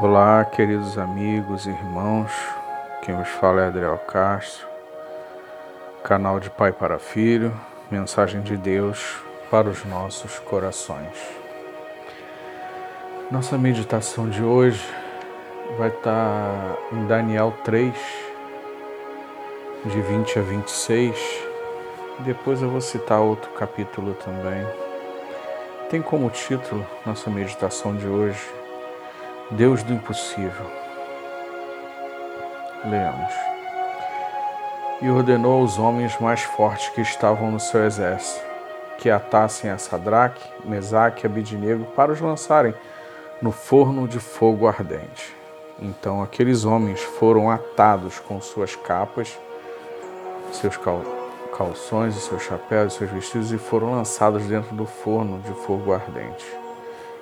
Olá, queridos amigos e irmãos. Quem vos fala é Adriel Castro, canal de Pai para Filho, mensagem de Deus para os nossos corações. Nossa meditação de hoje vai estar em Daniel 3, de 20 a 26. Depois eu vou citar outro capítulo também. Tem como título nossa meditação de hoje Deus do impossível. Leamos. E ordenou aos homens mais fortes que estavam no seu exército que atassem a Sadraque, Mesaque e Abidinego para os lançarem no forno de fogo ardente. Então aqueles homens foram atados com suas capas, seus calções e seus chapéus e seus vestidos e foram lançados dentro do forno de fogo ardente.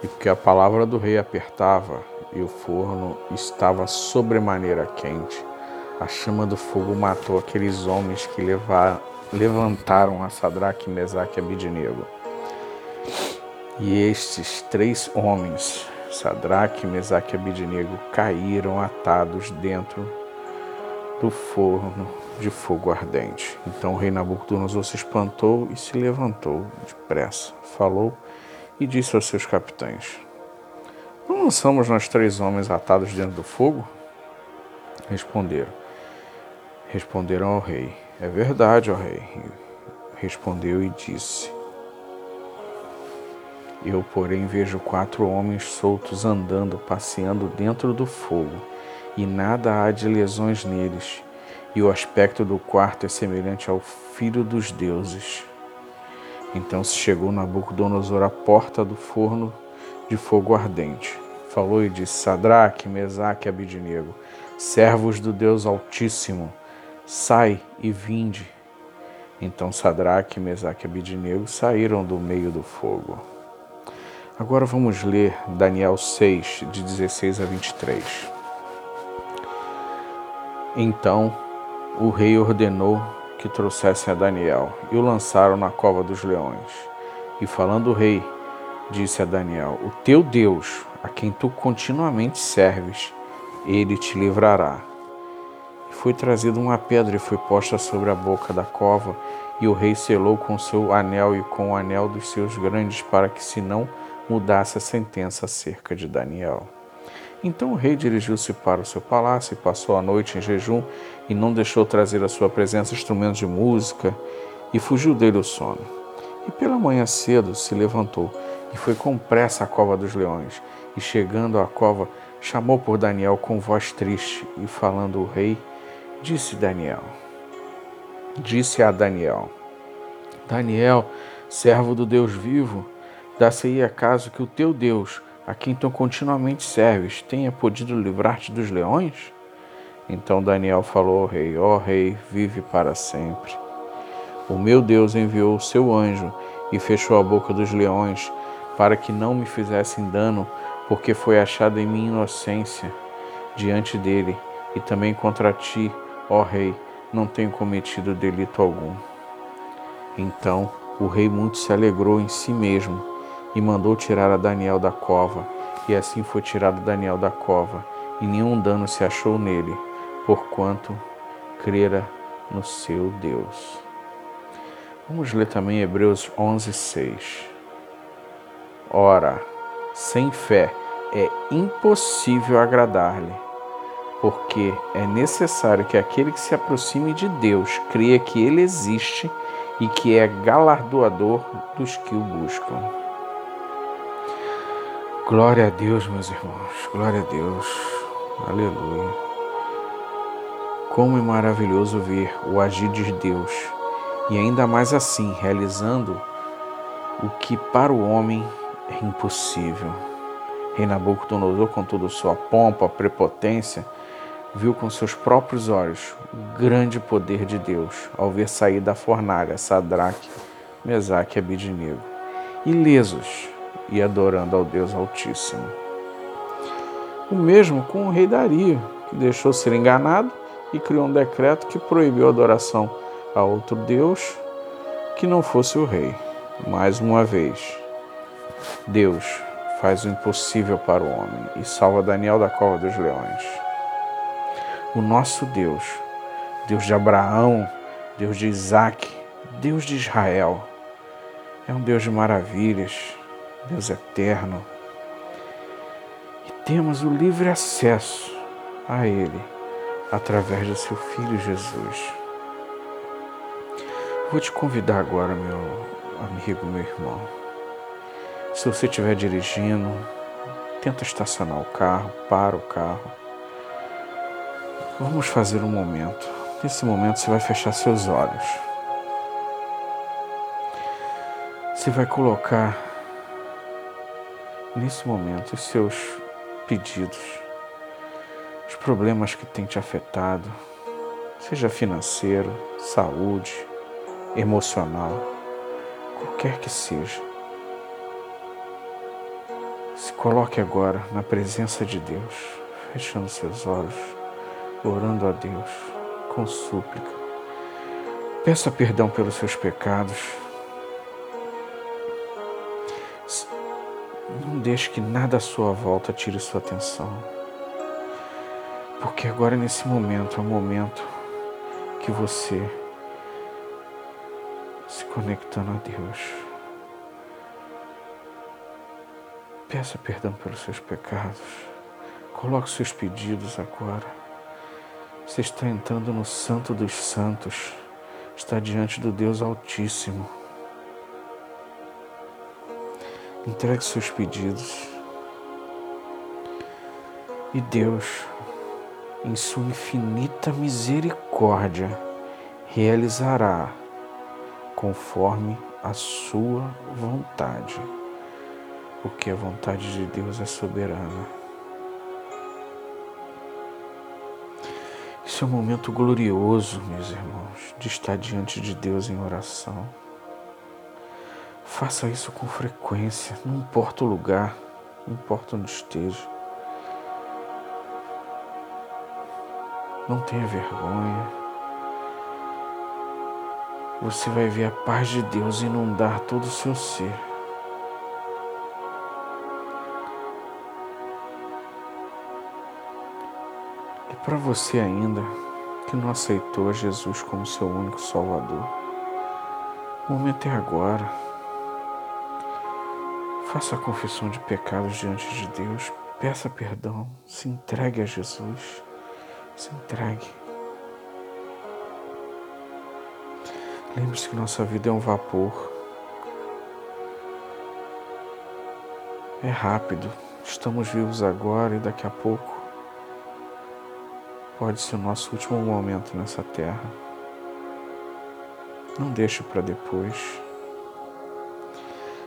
E porque a palavra do rei apertava, e o forno estava sobremaneira quente. A chama do fogo matou aqueles homens que levaram, levantaram a Sadraque, Mesaque e Abidinego. E estes três homens, Sadraque, Mesaque e Abidinego, caíram atados dentro do forno de fogo ardente. Então o rei Nabucodonosor se espantou e se levantou depressa, falou e disse aos seus capitães: não lançamos nós três homens atados dentro do fogo? Responderam. Responderam ao rei: É verdade, ó rei. Respondeu e disse: Eu, porém, vejo quatro homens soltos andando, passeando dentro do fogo, e nada há de lesões neles, e o aspecto do quarto é semelhante ao filho dos deuses. Então se chegou Nabucodonosor à porta do forno de fogo ardente. Falou e disse: Sadraque, Mesaque e Abidinego, servos do Deus Altíssimo, sai e vinde. Então Sadraque, Mesaque e Abidinego saíram do meio do fogo. Agora vamos ler Daniel 6, de 16 a 23. Então o rei ordenou que trouxessem a Daniel e o lançaram na cova dos leões. E falando o rei, disse a Daniel: O teu Deus, a quem tu continuamente serves, ele te livrará. Foi trazida uma pedra e foi posta sobre a boca da cova, e o rei selou com seu anel e com o anel dos seus grandes, para que se não mudasse a sentença acerca de Daniel. Então o rei dirigiu-se para o seu palácio e passou a noite em jejum e não deixou trazer à sua presença instrumentos de música, e fugiu dele o sono. E pela manhã cedo se levantou e foi com pressa à cova dos leões. E chegando à cova, chamou por Daniel com voz triste, e falando o rei, disse Daniel: Disse a Daniel: Daniel, servo do Deus vivo, dá-se-ia acaso que o teu Deus, a quem tu continuamente serves, tenha podido livrar-te dos leões? Então Daniel falou ao rei: Ó oh, rei, vive para sempre. O meu Deus enviou o seu anjo e fechou a boca dos leões para que não me fizessem dano, porque foi achada em mim inocência diante dele, e também contra ti, ó rei, não tenho cometido delito algum. Então o rei muito se alegrou em si mesmo e mandou tirar a Daniel da cova, e assim foi tirado Daniel da cova, e nenhum dano se achou nele, porquanto crera no seu Deus. Vamos ler também Hebreus 11, 6. Ora, sem fé é impossível agradar-lhe, porque é necessário que aquele que se aproxime de Deus creia que ele existe e que é galardoador dos que o buscam. Glória a Deus, meus irmãos, glória a Deus, aleluia. Como é maravilhoso ver o agir de Deus e ainda mais assim realizando o que para o homem é impossível. Rei Nabucodonosor, com toda sua pompa, prepotência, viu com seus próprios olhos o grande poder de Deus ao ver sair da fornalha Sadraque, Mesaque e Abidinego, ilesos e adorando ao Deus Altíssimo. O mesmo com o rei Dario, que deixou ser enganado e criou um decreto que proibiu a adoração a outro Deus que não fosse o rei. Mais uma vez, Deus faz o impossível para o homem e salva Daniel da cova dos leões. O nosso Deus, Deus de Abraão, Deus de Isaac, Deus de Israel, é um Deus de maravilhas, Deus eterno. E temos o livre acesso a Ele através do seu Filho Jesus. Vou te convidar agora, meu amigo, meu irmão. Se você estiver dirigindo, tenta estacionar o carro, para o carro. Vamos fazer um momento. Nesse momento você vai fechar seus olhos. Você vai colocar nesse momento os seus pedidos, os problemas que têm te afetado, seja financeiro, saúde, emocional qualquer que seja. Se coloque agora na presença de Deus, fechando seus olhos, orando a Deus com súplica. Peça perdão pelos seus pecados. Não deixe que nada à sua volta tire sua atenção. Porque agora, nesse momento, é o momento que você se conectando a Deus. Peça perdão pelos seus pecados. Coloque seus pedidos agora. Você está entrando no Santo dos Santos. Está diante do Deus Altíssimo. Entregue seus pedidos. E Deus, em sua infinita misericórdia, realizará conforme a sua vontade, porque a vontade de Deus é soberana. Isso é um momento glorioso, meus irmãos, de estar diante de Deus em oração. Faça isso com frequência, não importa o lugar, não importa onde esteja. Não tenha vergonha você vai ver a paz de Deus inundar todo o seu ser. E para você ainda que não aceitou Jesus como seu único Salvador, o momento é agora. Faça a confissão de pecados diante de Deus, peça perdão, se entregue a Jesus, se entregue. Lembre-se que nossa vida é um vapor. É rápido. Estamos vivos agora e daqui a pouco pode ser o nosso último momento nessa terra. Não deixe para depois.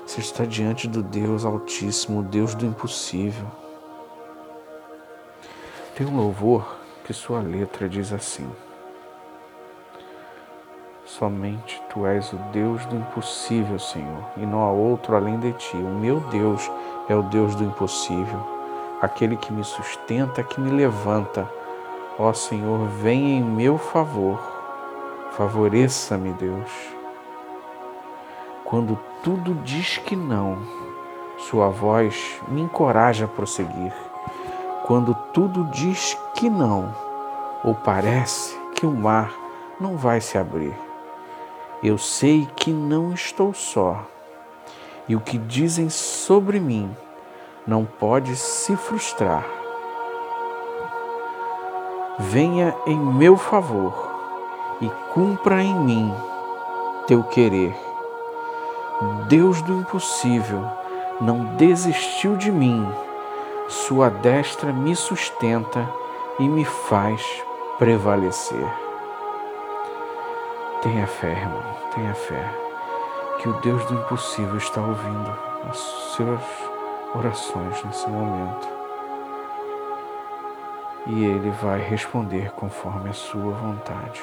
Você está diante do Deus Altíssimo, o Deus do impossível. Tem um louvor que sua letra diz assim. Somente tu és o Deus do impossível, Senhor, e não há outro além de ti. O meu Deus é o Deus do impossível, aquele que me sustenta, que me levanta. Ó Senhor, venha em meu favor, favoreça-me, Deus. Quando tudo diz que não, Sua voz me encoraja a prosseguir. Quando tudo diz que não, ou parece que o mar não vai se abrir eu sei que não estou só, e o que dizem sobre mim não pode se frustrar. Venha em meu favor e cumpra em mim teu querer. Deus do impossível não desistiu de mim, sua destra me sustenta e me faz prevalecer. Tenha fé, irmão, tenha fé, que o Deus do impossível está ouvindo as suas orações nesse momento. E Ele vai responder conforme a sua vontade.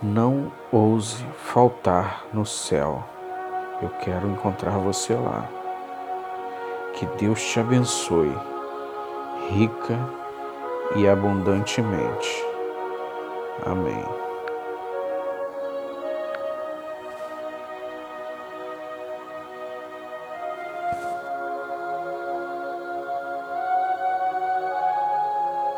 Não ouse faltar no céu. Eu quero encontrar você lá. Que Deus te abençoe, rica e abundantemente. Amém.